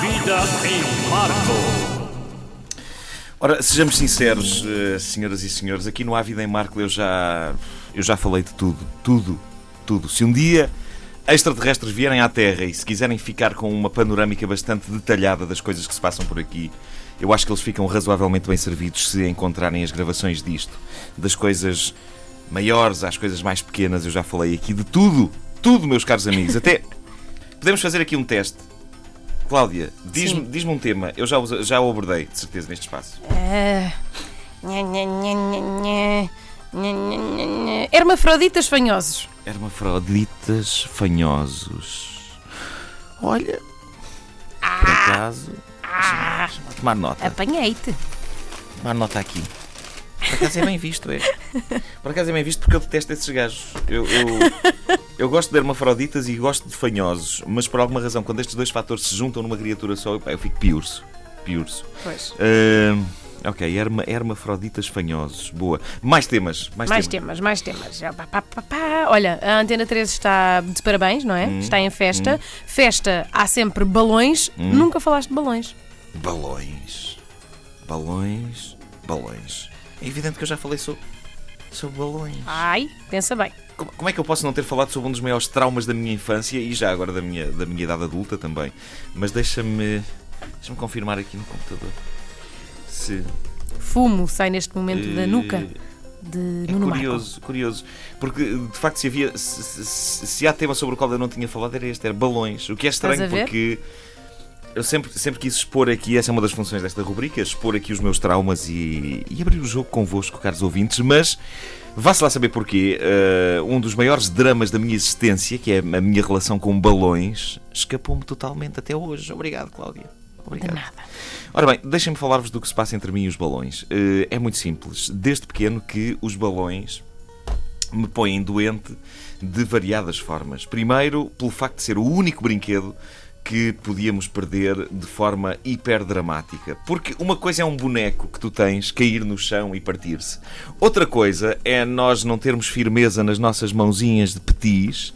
Vida em Marco. Ora, sejamos sinceros, eh, senhoras e senhores, aqui no Há Vida em Marco eu já, eu já falei de tudo. Tudo. Tudo. Se um dia extraterrestres vierem à Terra e se quiserem ficar com uma panorâmica bastante detalhada das coisas que se passam por aqui, eu acho que eles ficam razoavelmente bem servidos se encontrarem as gravações disto. Das coisas maiores às coisas mais pequenas, eu já falei aqui de tudo. Tudo, meus caros amigos. Até podemos fazer aqui um teste. Cláudia, diz-me diz um tema, eu já, já o abordei, de certeza, neste espaço. Uh, nha, nha, nha, Hermafroditas fanhosos. Hermafroditas fanhosos. Olha, por ah. acaso, ah, tomar nota. Apanhei-te. Tomar nota aqui. Por acaso é bem visto, é. Por acaso é bem visto porque eu detesto esses gajos. Eu, eu, eu gosto de hermafroditas e gosto de fanhosos, mas por alguma razão, quando estes dois fatores se juntam numa criatura só, pá, eu fico piurso. Piurso. Pois. Ahn, ok, herma, hermafroditas fanhosos. Boa. Mais temas. Mais, Mais temas. temas, mais temas. Pá, pá, pá. Olha, a Antena 13 está de parabéns, não é? Hum, Está em festa. Festa, há sempre balões. Hum. Nunca falaste de balões. Balões. Balões. Balões. É evidente que eu já falei sobre, sobre balões. Ai, pensa bem. Como, como é que eu posso não ter falado sobre um dos maiores traumas da minha infância e já agora da minha, da minha idade adulta também? Mas deixa-me. Deixa-me confirmar aqui no computador. Se. Fumo sai neste momento da eh, nuca de É Nuno Marco. curioso, curioso. Porque de facto, se havia. Se, se- se há tema sobre o qual eu não tinha falado, era este, era balões. O que é estranho porque. Eu sempre, sempre quis expor aqui, essa é uma das funções desta rubrica, expor aqui os meus traumas e, e abrir o jogo convosco, caros ouvintes, mas vá-se lá saber porquê. eh, um dos maiores dramas da minha existência, que é a minha relação com balões, escapou-me totalmente até hoje. Obrigado, Cláudia. De Obrigado. nada. Ora bem, deixem-me falar-vos do que se passa entre mim e os balões. Eh, É muito simples. Desde pequeno que os balões me põem doente de variadas formas. Primeiro, pelo facto de ser o único brinquedo que podíamos perder de forma hiperdramática. Porque uma coisa é um boneco que tu tens cair no chão e partir-se. Outra coisa é nós não termos firmeza nas nossas mãozinhas de petis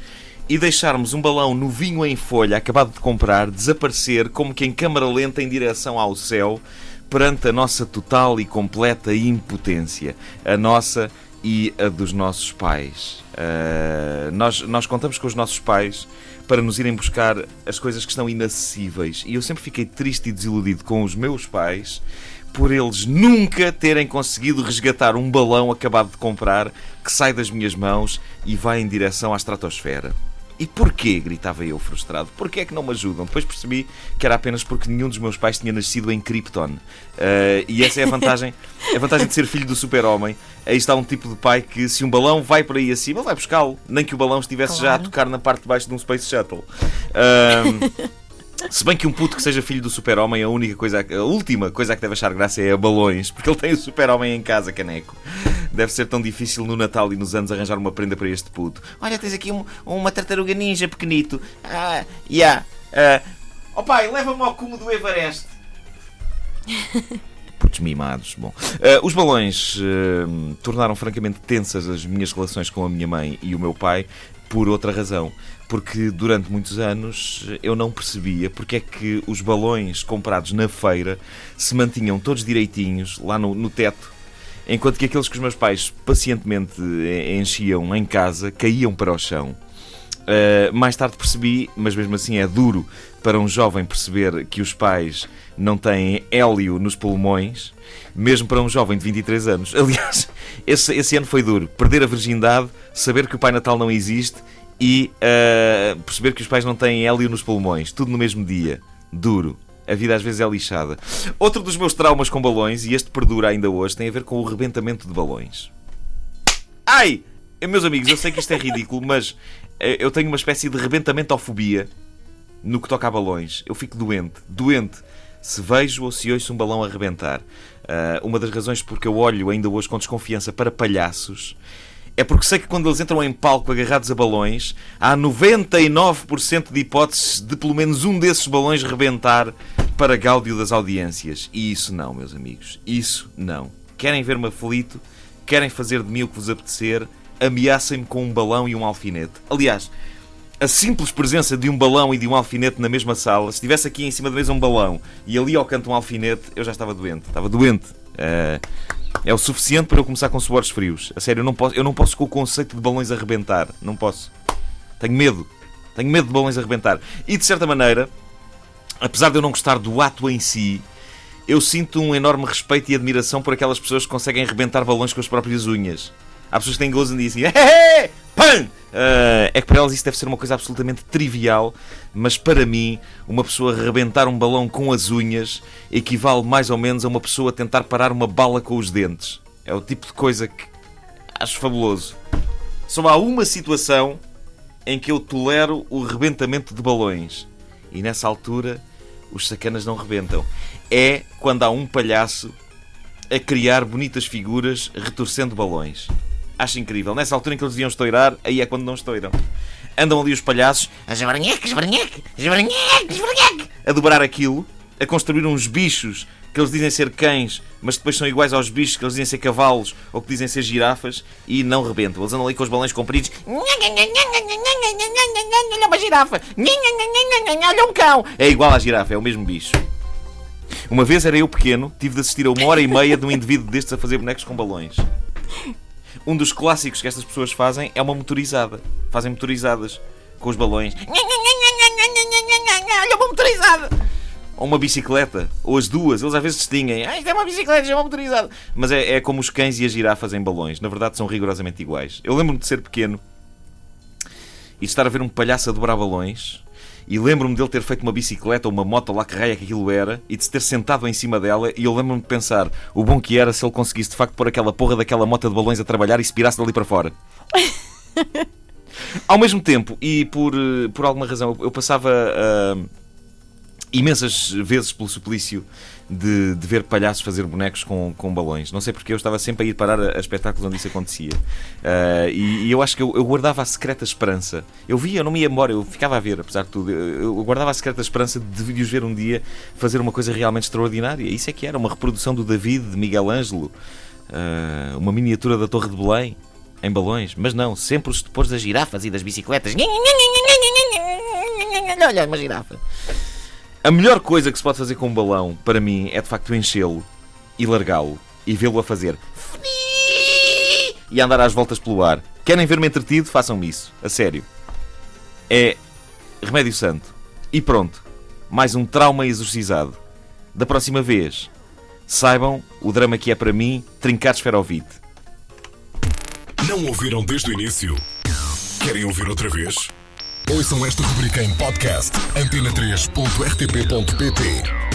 e deixarmos um balão novinho em folha, acabado de comprar, desaparecer como que em câmara lenta em direção ao céu perante a nossa total e completa impotência. A nossa e a dos nossos pais. Ah, nós, nós contamos com os nossos pais para nos irem buscar as coisas que estão inacessíveis. E eu sempre fiquei triste e desiludido com os meus pais por eles nunca terem conseguido resgatar um balão acabado de comprar que sai das minhas mãos e vai em direção à estratosfera. E porquê? gritava eu frustrado. Porquê é que não me ajudam? Depois percebi que era apenas porque nenhum dos meus pais tinha nascido em Krypton. Ah, e essa é a vantagem, a vantagem de ser filho do super-homem. Aí está um tipo de pai que, se um balão vai por aí acima, ele vai buscá-lo. Nem que o balão estivesse já a Claro. tocar na parte de baixo de um Space Shuttle. Ah, se bem que um puto que seja filho do super-homem, a única coisa, a última coisa a que deve achar graça é a balões, porque ele tem o super-homem em casa, caneco. Deve ser tão difícil no Natal e nos anos arranjar uma prenda para este puto. Olha, tens aqui um- uma tartaruga ninja pequenito. Ah, yeah. Ah, oh pai, leva-me ao cume do Everest. Putos mimados. Bom, Ah, os balões ah, tornaram francamente tensas as minhas relações com a minha mãe e o meu pai por outra razão. Porque durante muitos anos eu não percebia porque é que os balões comprados na feira se mantinham todos direitinhos lá no, no teto, enquanto que aqueles que os meus pais pacientemente enchiam em casa caíam para o chão. Uh, mais tarde percebi, mas mesmo assim é duro para um jovem perceber que os pais não têm hélio nos pulmões, mesmo para um jovem de 23 anos. Aliás, esse, esse ano foi duro. Perder a virgindade, saber que o Pai Natal não existe e uh, perceber que os pais não têm hélio nos pulmões. Tudo no mesmo dia. Duro. A vida às vezes é lixada. Outro dos meus traumas com balões, e este perdura ainda hoje, tem a ver com o rebentamento de balões. Ai! Eh, Meus amigos, eu sei que isto é ridículo, mas eh, eu tenho uma espécie de rebentamentofobia no que toca a balões. Eu fico doente, doente, se vejo ou se ouço um balão a rebentar. Ah, uma das razões porque eu olho ainda hoje com desconfiança para palhaços é porque sei que quando eles entram em palco agarrados a balões, há 99% de hipóteses de pelo menos um desses balões rebentar para gáudio das audiências. E isso não, meus amigos. Isso não. Querem ver-me aflito? Querem fazer de mim o que vos apetecer? Ameacem-me com um balão e um alfinete. Aliás, a simples presença de um balão e de um alfinete na mesma sala, se estivesse aqui em cima da mesa um balão e ali ao canto um alfinete, eu já estava doente. Estava doente. Uh, é o suficiente para eu começar com suores frios. A sério, eu não posso, eu não posso com o conceito de balões a rebentar. Não posso. Tenho medo. Tenho medo de balões a rebentar. E de certa maneira, apesar de eu não gostar do ato em si, eu sinto um enorme respeito e admiração por aquelas pessoas que conseguem rebentar balões com as próprias unhas. Há pessoas que têm gozo e dizem Uh, é que para elas isso deve ser uma coisa absolutamente trivial, mas para mim, uma pessoa rebentar um balão com as unhas equivale mais ou menos a uma pessoa tentar parar uma bala com os dentes. É o tipo de coisa que acho fabuloso. Só há uma situação em que eu tolero o rebentamento de balões. E nessa altura, os sacanas não rebentam. É quando há um palhaço a criar bonitas figuras retorcendo balões. Acho incrível. Nessa altura em que eles deviam estourar, aí é quando não estouram. Andam ali os palhaços a a dobrar aquilo, a construir uns bichos que eles dizem ser cães, mas depois são iguais aos bichos que eles dizem ser cavalos ou que dizem ser girafas e não rebentam. Eles andam ali com os balões compridos. Olha uma girafa! Olha um cão! É igual à girafa, é o mesmo bicho. Uma vez era eu pequeno, tive de assistir a uma hora e meia de um indivíduo destes a fazer bonecos com balões. Um dos clássicos que estas pessoas fazem é uma motorizada. Fazem motorizadas com os balões. Olha uma motorizada! Ou uma bicicleta, ou as duas, eles às vezes distinguem. Ah, isto é uma bicicleta, isto é uma motorizada. Mas é, é como os cães e as girafas em balões. Na verdade, são rigorosamente iguais. Eu lembro-me de ser pequeno e de estar a ver um palhaço a dobrar balões e lembro-me dele ter feito uma bicicleta ou uma moto lá que raia que aquilo era e de se ter sentado em cima dela e eu lembro-me de pensar o bom que era se ele conseguisse de facto pôr aquela porra daquela moto de balões a trabalhar e se pirasse dali para fora. Ao mesmo tempo, e por, eh, por alguma razão, eu passava uh, imensas vezes pelo suplício de, de, ver palhaços fazer bonecos com, com balões. Não sei porque eu estava sempre a ir parar a, a espetáculos onde isso acontecia. Uh, e, e, eu acho que eu, eu, guardava a secreta esperança. Eu via, eu não me ia embora, eu ficava a ver, apesar de tudo. Eu, eu guardava a secreta esperança de, os ver um dia fazer uma coisa realmente extraordinária. Isso é que era uma reprodução do David de Miguel Ângelo, uh, uma miniatura da Torre de Belém em balões. Mas não, sempre os depois das girafas e das bicicletas. Olha, uma girafa. A melhor coisa que se pode fazer com um balão, para mim, é de facto enchê-lo e largá-lo e vê-lo a fazer e andar às voltas pelo ar. Querem ver-me entretido? Façam-me isso. A sério. É remédio santo. E pronto. Mais um trauma exorcizado. Da próxima vez, saibam o drama que é para mim trincar esferovite. Não ouviram desde o início? Querem ouvir outra vez? Ouçam esta rubrica em podcast antena3.rtp.pt